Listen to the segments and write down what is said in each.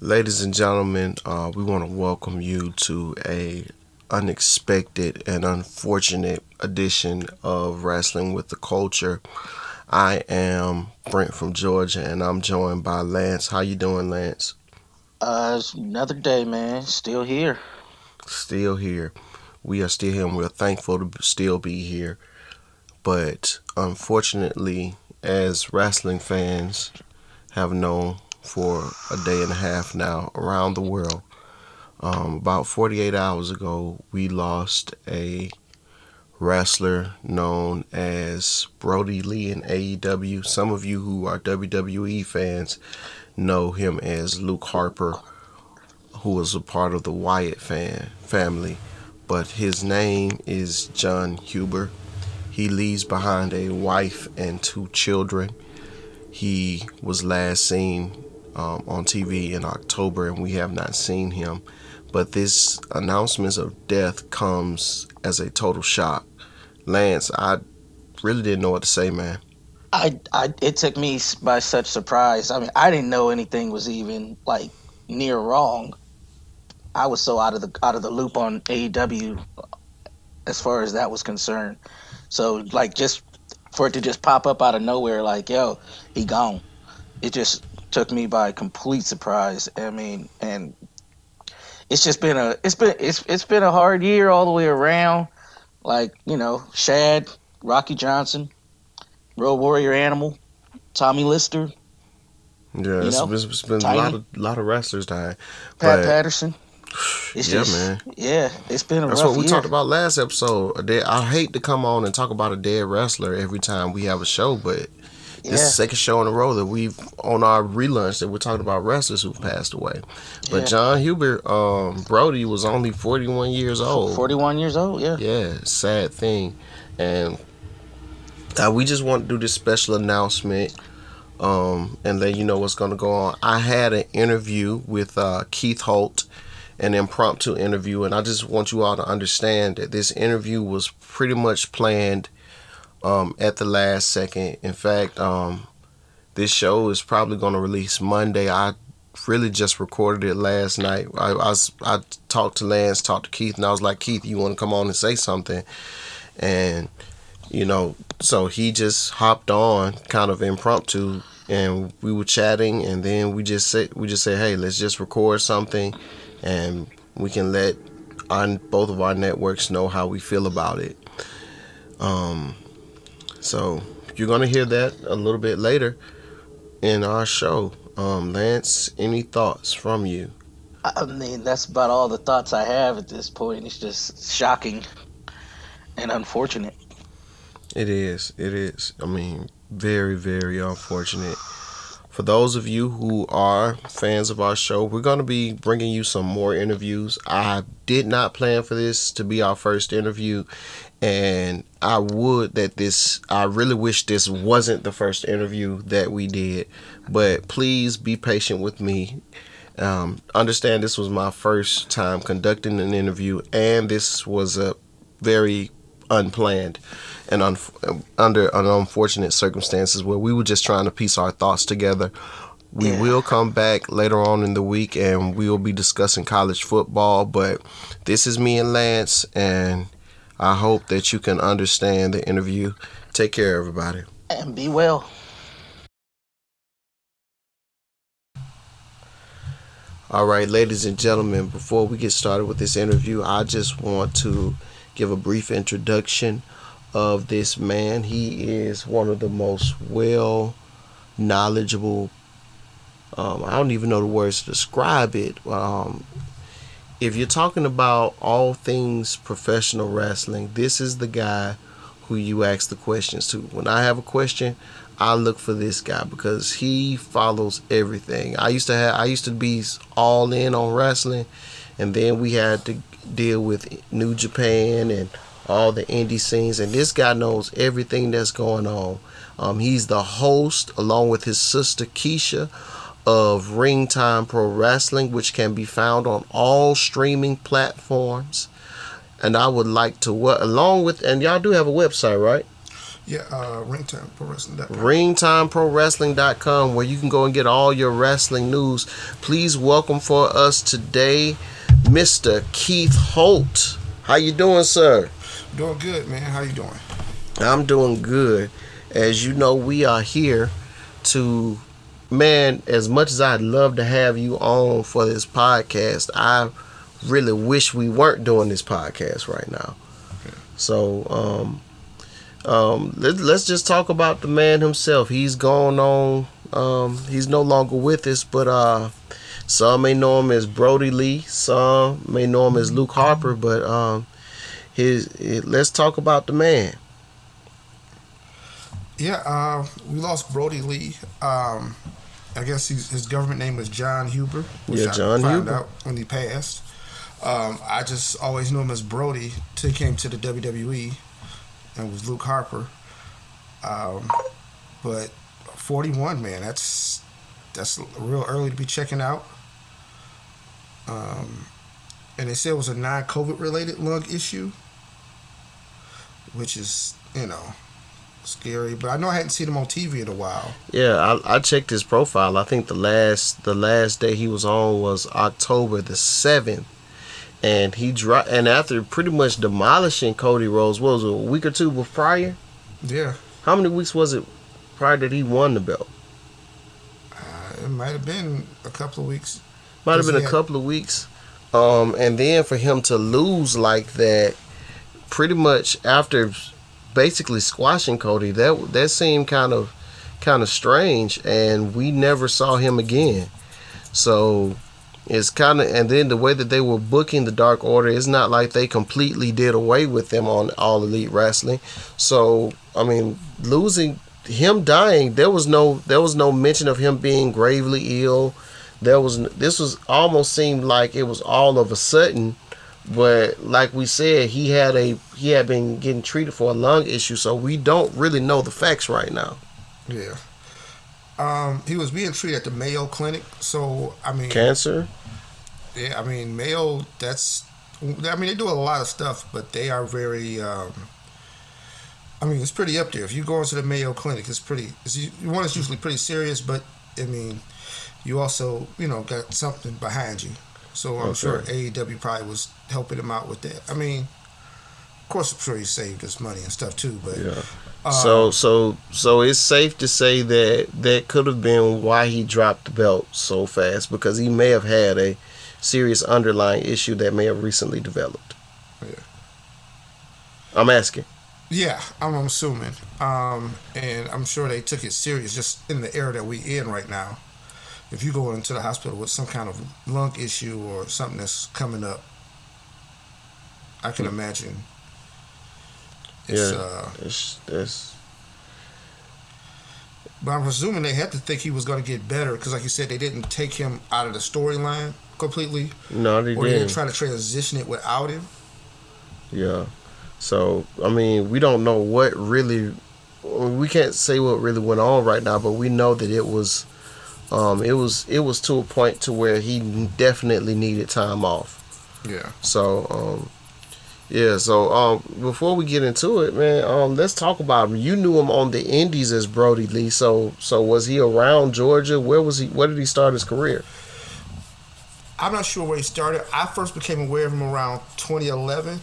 Ladies and gentlemen, uh, we want to welcome you to a unexpected and unfortunate edition of Wrestling with the Culture. I am Brent from Georgia, and I'm joined by Lance. How you doing, Lance? Uh, it's another day, man. Still here. Still here. We are still here, and we're thankful to still be here. But unfortunately, as wrestling fans have known for a day and a half now around the world, um, about 48 hours ago, we lost a wrestler known as Brodie Lee in AEW. Some of you who are WWE fans know him as Luke Harper, who was a part of the Wyatt fan family, but his name is Jon Huber. He leaves behind a wife and two children. He was last seen um, on TV in October, and we have not seen him. But this announcement of death comes as a total shock. Lance, I really didn't know what to say, man. I, I, it took me by such surprise. I mean, I didn't know anything was even like near wrong. I was so out of the out of the loop on AEW as far as that was concerned. So like just for it to just pop up out of nowhere, like yo, he gone. It just took me by complete surprise. I mean, and it's just been a it's been it's it's been a hard year all the way around. Like you know, Shad, Rocky Johnson, Road Warrior Animal, Tommy Lister. Yeah, it's, know, it's, been Tiny, a lot of lot of wrestlers dying. Pat Patterson. It's yeah, just, man. Yeah, it's been a That's what we year. talked about last episode. I hate to come on and talk about a dead wrestler every time we have a show, but yeah. this is the second show in a row that we've on our relaunch that we're talking about wrestlers who passed away. But yeah. Jon Huber, um, Brodie was only forty one years old. Forty one years old, yeah. Yeah, sad thing, and uh, we just want to do this special announcement um, and let you know what's going to go on. I had an interview with uh, Keith Holt an impromptu interview, and I just want you all to understand that this interview was pretty much planned um, at the last second. In fact, um, this show is probably going to release Monday. I really just recorded it last night. I, I, was, I talked to Lance, talked to Keith, and I was like, Keith, you want to come on and say something? And you know, so he just hopped on, kind of impromptu, and we were chatting, and then we just said, we just said, hey, let's just record something and we can let on both of our networks know how we feel about it. Um, so you're gonna hear that a little bit later in our show. Um, Lance, any thoughts from you? I mean, that's about all the thoughts I have at this point. It's just shocking and unfortunate. It is. It is. I mean, very, very unfortunate for those of you who are fans of our show, we're going to be bringing you some more interviews. I did not plan for this to be our first interview, and I would that this, I really wish this wasn't the first interview that we did, but please be patient with me. Um, understand this was my first time conducting an interview, and this was a very unplanned and un- under an unfortunate circumstances where we were just trying to piece our thoughts together. We yeah. will come back later on in the week and we will be discussing college football. But this is me and Lance, and I hope that you can understand the interview. Take care, everybody. And be well. All right, ladies and gentlemen, before we get started with this interview, I just want to give a brief introduction of this man. He is one of the most well knowledgeable. Um, I don't even know the words to describe it. Um, if you're talking about all things professional wrestling, this is the guy who you ask the questions to. When I have a question, I look for this guy because he follows everything. I used to have I used to be all in on wrestling and then we had to deal with New Japan and all the indie scenes, and this guy knows everything that's going on. Um, he's the host, along with his sister Keisha, of Ring Time Pro Wrestling, which can be found on all streaming platforms. And I would like to, what along with, and y'all do have a website, right? Yeah, uh, ringtimeprowrestling.com. ringtimeprowrestling.com where you can go and get all your wrestling news. Please welcome for us today Mr. Keith Holt. How you doing, sir? Doing good, man. How you doing? I'm doing good. As you know, we are here to man, as much as I'd love to have you on for this podcast, I really wish we weren't doing this podcast right now. So, um, um, let, us just talk about the man himself. He's gone on. Um, he's no longer with us, but uh, some may know him as Brodie Lee. Some may know him as Luke Harper. But um, his, his let's talk about the man. Yeah, uh, we lost Brodie Lee. Um, I guess his government name was Jon Huber. yeah, Jon I Huber. Out when he passed. Um, I just always knew him as Brodie till he came to the WWE and was Luke Harper. Um, but 41, man, that's that's real early to be checking out. Um, and they said it was a non-COVID related lung issue, which is you know scary. But I know I hadn't seen him on TV in a while. Yeah, I, I checked his profile. I think the last the last day he was on was October the seventh, and he dropped. And after pretty much demolishing Cody Rhodes, what was it, a week or two prior? Yeah. How many weeks was it prior that he won the belt? Uh, it might have been a couple of weeks. Might have been a couple of weeks. Um, and then for him to lose like that, pretty much after basically squashing Cody, that that seemed kind of kind of strange, and we never saw him again. So it's kind of and then the way that they were booking the Dark Order, it's not like they completely did away with them on All Elite Wrestling. So I mean, losing him dying, there was no there was no mention of him being gravely ill. There was this was almost seemed like it was all of a sudden but like we said, he had a he had been getting treated for a lung issue, so we don't really know the facts right now. Yeah. Um, he was being treated at the Mayo Clinic, so I mean cancer. Yeah, I mean Mayo. That's I mean they do a lot of stuff, but they are very. Um, I mean it's pretty up there. If you go into the Mayo Clinic, it's pretty. It's, one is usually pretty serious, but I mean you also you know got something behind you. So I'm okay. sure AEW probably was helping him out with that. I mean, of course, I'm sure he saved his money and stuff too. But yeah. Uh, so so so it's safe to say that that could have been why he dropped the belt so fast because he may have had a serious underlying issue that may have recently developed. Yeah. I'm asking. Yeah, I'm assuming. Um, and I'm sure they took it serious just in the era that we in right now if you go into the hospital with some kind of lung issue or something that's coming up, I can imagine. It's, yeah, uh, it's, it's But I'm presuming they had to think he was going to get better because, like you said, they didn't take him out of the storyline completely. No, they or didn't. Or they didn't try to transition it without him. Yeah. So I mean, we don't know what really. We can't say what really went on right now, but we know that it was um, it was it was to a point to where he definitely needed time off. Yeah. So um, yeah. So um, before we get into it, man, um, let's talk about him. You knew him on the Indies as Brodie Lee. So so was he around Georgia? Where was he? Where did he start his career? I'm not sure where he started. I first became aware of him around 2011,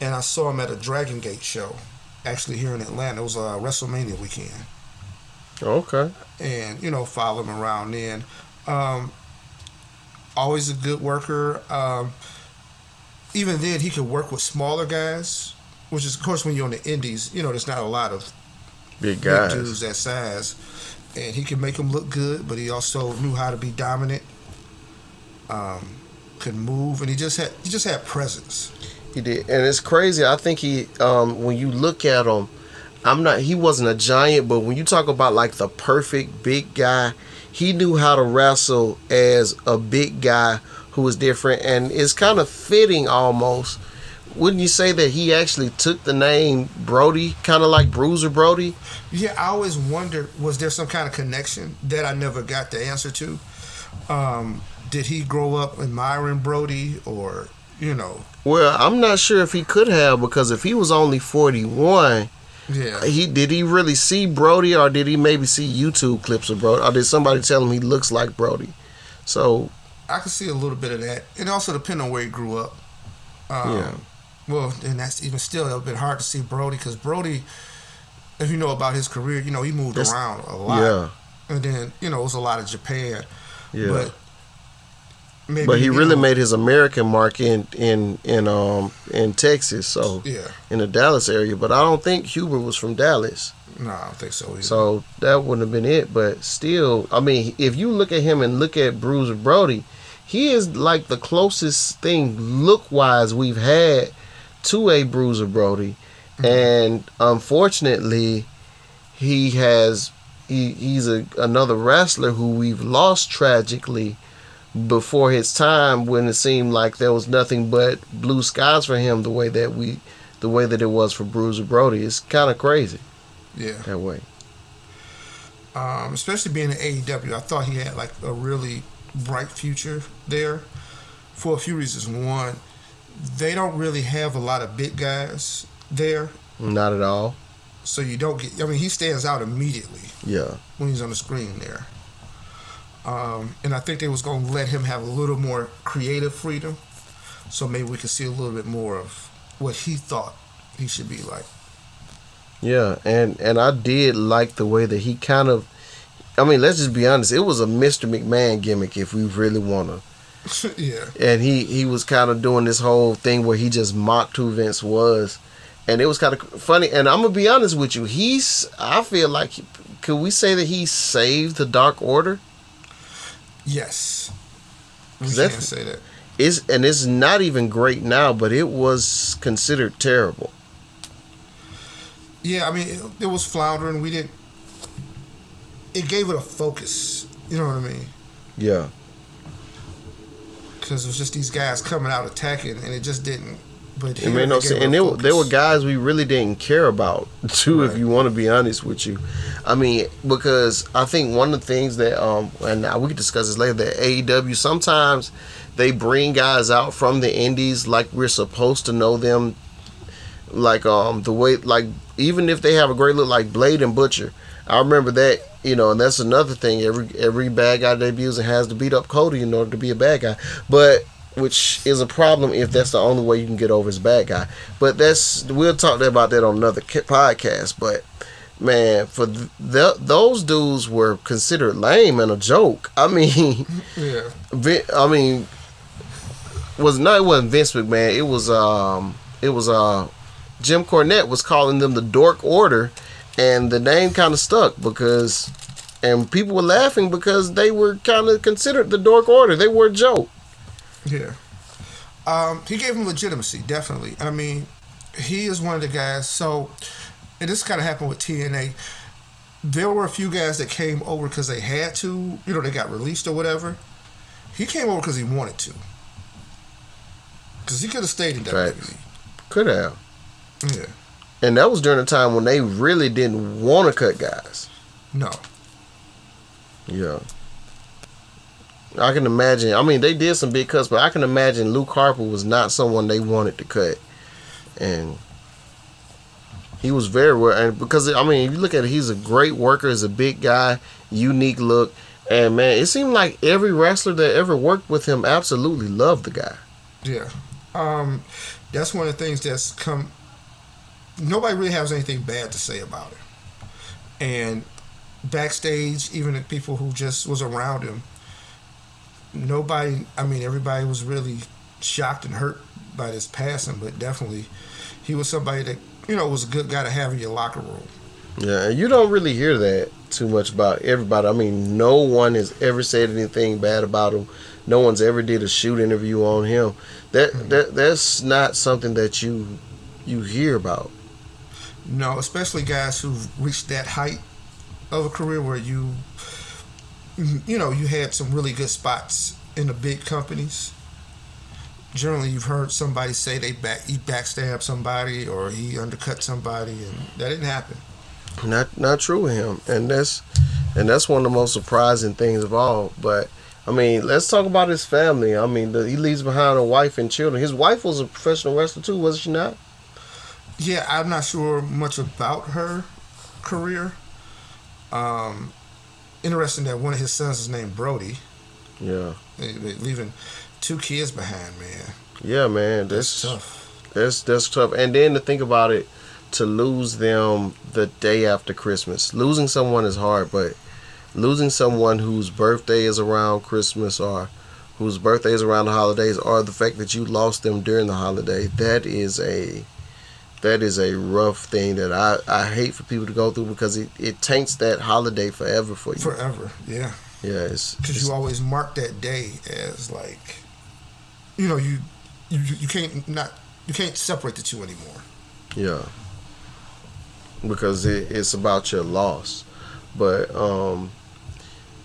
and I saw him at a Dragon Gate show, actually here in Atlanta. It was a WrestleMania weekend. Okay. And you know, follow him around then. Um, always a good worker. Um, even then, he could work with smaller guys, which is, of course, when you're on the indies, you know, there's not a lot of big guys, big dudes that size, and he could make them look good. But he also knew how to be dominant. Um, could move, and he just had he just had presence. He did, and it's crazy. I think he, um, when you look at him I'm not he wasn't a giant, but when you talk about like the perfect big guy, he knew how to wrestle as a big guy who was different and it's kind of fitting almost. Wouldn't you say that he actually took the name Brody, kind of like Bruiser Brody? Yeah, I always wondered was there some kind of connection that I never got the answer to. Um, did he grow up admiring Brody, or, you know? Well, I'm not sure if he could have because if he was only 41, Yeah. He did he really see Brody, or did he maybe see YouTube clips of Brody, or did somebody tell him he looks like Brody? So I can see a little bit of that. It also depends on where he grew up. Um, Yeah. Well, and that's even still a bit hard to see Brody because Brody, if you know about his career, you know he moved around a lot. yeah, And then you know it was a lot of Japan. yeah. But maybe But he really know, made his American mark in in in um in Texas, so Yeah. in the Dallas area. But I don't think Huber was from Dallas, No, I don't think so either. so that wouldn't have been it. But still, I mean, if you look at him and look at Bruiser Brody, he is like the closest thing look wise we've had to a Bruiser Brody, and unfortunately, he has he he's a another wrestler who we've lost tragically before his time when it seemed like there was nothing but blue skies for him the way that we the way that it was for Bruiser Brody. It's kind of crazy yeah. that way. um, especially being in AEW, I thought he had like a really bright future there for a few reasons. One, they don't really have a lot of big guys there, Not at all. so you don't get. I mean, he stands out immediately Yeah. when he's on the screen there. Um, and I think they was going to let him have a little more creative freedom, so maybe we could see a little bit more of what he thought he should be like. Yeah, and and I did like the way that he kind of I mean, let's just be honest, it was a Mr. McMahon gimmick if we really want to. yeah, and he he was kind of doing this whole thing where he just mocked who Vince was, and it was kind of funny. And I'm gonna be honest with you, he's I feel like could we say that he saved the Dark Order? Yes, we can say that. Is and it's not even great now, but it was considered terrible. Yeah, I mean, it, it was floundering. We didn't. It gave it a focus. You know what I mean? Yeah, Because it was just these guys coming out attacking, and it just didn't. But it made no they sense. And a there, were- there were guys we really didn't care about too, if you want to be honest with you. I mean, because I think one of the things that um, and now we can discuss this later. That AEW sometimes they bring guys out from the indies like we're supposed to know them like um the way like even if they have a great look like Blade and Butcher. I remember that, you know, and that's another thing. Every every bad guy debuts and has to beat up Cody in order to be a bad guy. But which is a problem if that's the only way you can get over as a bad guy. But that's we'll talk about that on another podcast. But man, for th- th- those dudes were considered lame and a joke. I mean, Yeah, I mean, was no, it wasn't Vince McMahon. It was um, it was uh, Jim Cornette was calling them the Dork Order, and the name kind of stuck because, and people were laughing because they were kind of considered the Dork Order. They were a joke. Yeah. Um, he gave him legitimacy, definitely. I mean, he is one of the guys. So, and this kind of happened with TNA. There were a few guys that came over because they had to. You know, they got released or whatever. He came over because he wanted to. Because he could have stayed in. WWE. Could have, Yeah. and that was during a time when they really didn't want to cut guys. No. Yeah. I can imagine. I mean, they did some big cuts, but I can imagine Luke Harper was not someone they wanted to cut, and he was very well. And because I mean, if you look at it, he's a great worker. He's a big guy, unique look, and man, it seemed like every wrestler that ever worked with him absolutely loved the guy. Yeah. Um, that's one of the things that's come. Nobody really has anything bad to say about it. And backstage, even the people who just was around him, nobody. I mean, everybody was really shocked and hurt by this passing, but definitely, he was somebody that you know was a good guy to have in your locker room. Yeah, and you don't really hear that too much about everybody. I mean, no one has ever said anything bad about him. No one's ever did a shoot interview on him. That hmm. that that's not something that you you hear about. No, especially guys who've reached that height of a career where you, you know, you had some really good spots in the big companies. Generally, you've heard somebody say they back he backstabbed somebody or he undercut somebody, and that didn't happen. Not not true with him, and that's and that's one of the most surprising things of all. But I mean, let's talk about his family. I mean, the, he leaves behind a wife and children. His wife was a professional wrestler too, wasn't she not? Yeah, I'm not sure much about her career. Um, interesting that one of his sons is named Brody. Yeah. They, they leaving two kids behind, man. Yeah, man. That's That's tough. That's that's tough. And then to think about it, to lose them the day after Christmas. Losing someone is hard, but losing someone whose birthday is around Christmas or whose birthday is around the holidays or the fact that you lost them during the holiday, that is a that is a rough thing that I, I hate for people to go through because it, it taints that holiday forever for you. Forever, yeah. yeah, it's, Because you always mark that day as like, you know, you you you can't not you can't separate the two anymore. Yeah. Because it, it's about your loss. But um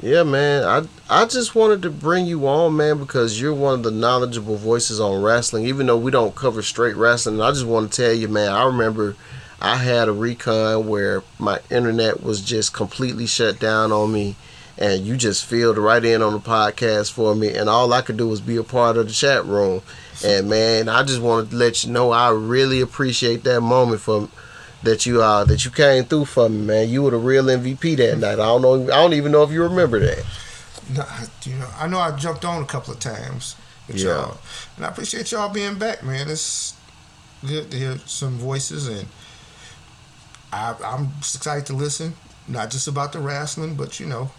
yeah, man, I I just wanted to bring you on, man, because you're one of the knowledgeable voices on wrestling. Even though we don't cover straight wrestling, I just want to tell you, man, I remember I had a recon where my internet was just completely shut down on me and you just filled right in on the podcast for me and all I could do was be a part of the chat room. And man, I just wanted to let you know I really appreciate that moment for that you uh that you came through for me, man. You were the real MVP that night. I don't know I don't even know if you remember that. No, you know, I know I jumped on a couple of times with Yeah. y'all, and I appreciate y'all being back, man. It's good to hear some voices, and I, I'm excited to listen. Not just about the wrestling, but you know,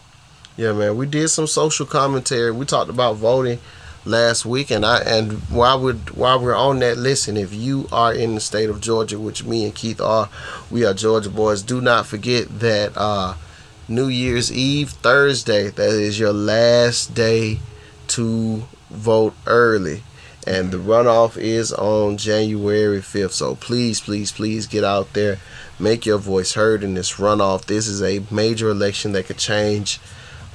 Yeah, man. We did some social commentary. We talked about voting last week, and I and while we're while we're on that, listen. If you are in the state of Georgia, which me and Keith are, we are Georgia boys. Do not forget that uh, New Year's Eve, Thursday, that is your last day to vote early. And the runoff is on January 5th. So please, please, please get out there. Make your voice heard in this runoff. This is a major election that could change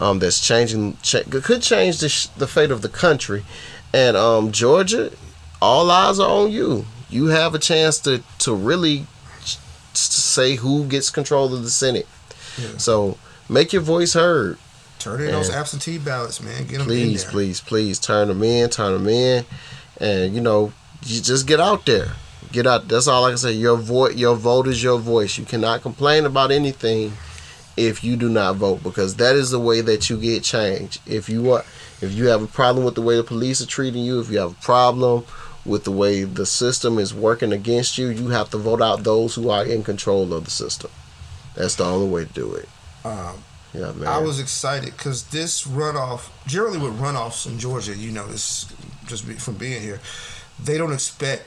um, that's changing ch- could change the, sh- the fate of the country. And um, Georgia, all eyes are on you. You have a chance to to really ch- say who gets control of the Senate. Yeah. So make your voice heard. turn in those absentee ballots, man. Get them in Please, there. please, please turn them in, turn them in, and you know, you just get out there. Get out. That's all I can say. Your vote, your vote is your voice. You cannot complain about anything if you do not vote because that is the way that you get change. If you are, if you have a problem with the way the police are treating you, if you have a problem with the way the system is working against you, you have to vote out those who are in control of the system. That's the only way to do it. Um, Yeah, man. I was excited because this runoff, generally with runoffs in Georgia, you know this just from being here, they don't expect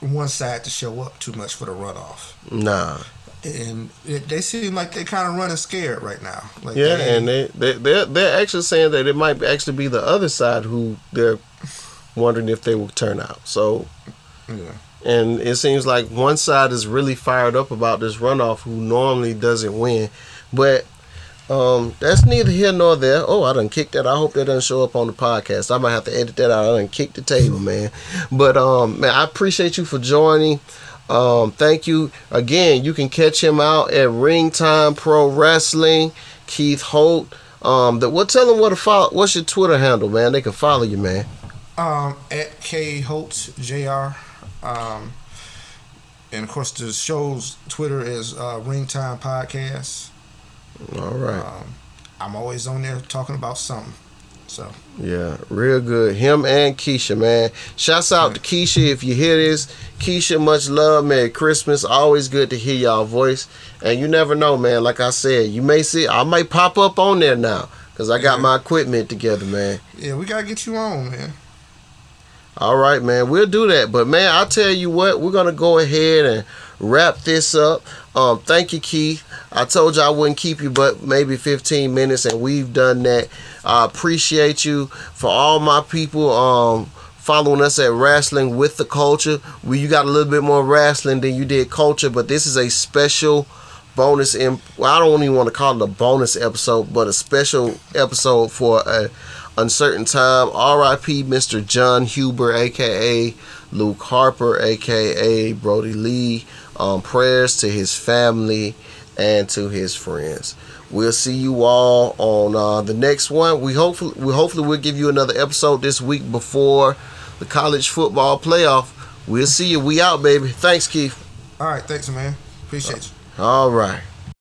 one side to show up too much for the runoff, nah. And they seem like they kind of running scared right now. Like Yeah, they- and they they they're, they're actually saying that it might actually be the other side who they're wondering if they will turn out. So, yeah. and it seems like one side is really fired up about this runoff, who normally doesn't win, but. Um, that's neither here nor there. Oh, I done kicked that. I hope that doesn't show up on the podcast. I might have to edit that out. I done kicked the table, man. But um, man, I appreciate you for joining. Um, thank you again. You can catch him out at Ring Time Pro Wrestling. Keith Holt. Um, that what? Tell them what to follow. What's your Twitter handle, man? They can follow you, man. Um, at K Holt Jr. Um, and of course the show's Twitter is uh, Ring Time Podcast. All right. Um, I'm always on there talking about something. So Yeah, real good. Him and Keisha, man. Shouts out to Keisha if you hear this. Keisha, much love. Merry Christmas. Always good to hear y'all voice. And you never know, man. Like I said, you may see, I might pop up on there now because I got Yeah. my equipment together, man. yeah, we gotta get you on, man. All right, man. We'll do that. But man, I'll tell you what, we're gonna go ahead and wrap this up. Um, thank you, Keith. I told you I wouldn't keep you but maybe 15 minutes, and we've done that. I appreciate you for all my people um following us at Wrestling with the Culture. We you got a little bit more wrestling than you did culture, but this is a special bonus in well, I don't even want to call it a bonus episode, but a special episode for a uncertain time. R.I.P. Mr. Jon Huber, aka Luke Harper, aka Brodie Lee. Um, prayers to his family and to his friends. We'll see you all on uh, the next one. We hopefully we hopefully we'll give you another episode this week before the college football playoff. We'll see you. We out, baby. Thanks, Keith. All right, thanks, man. Appreciate you. All right.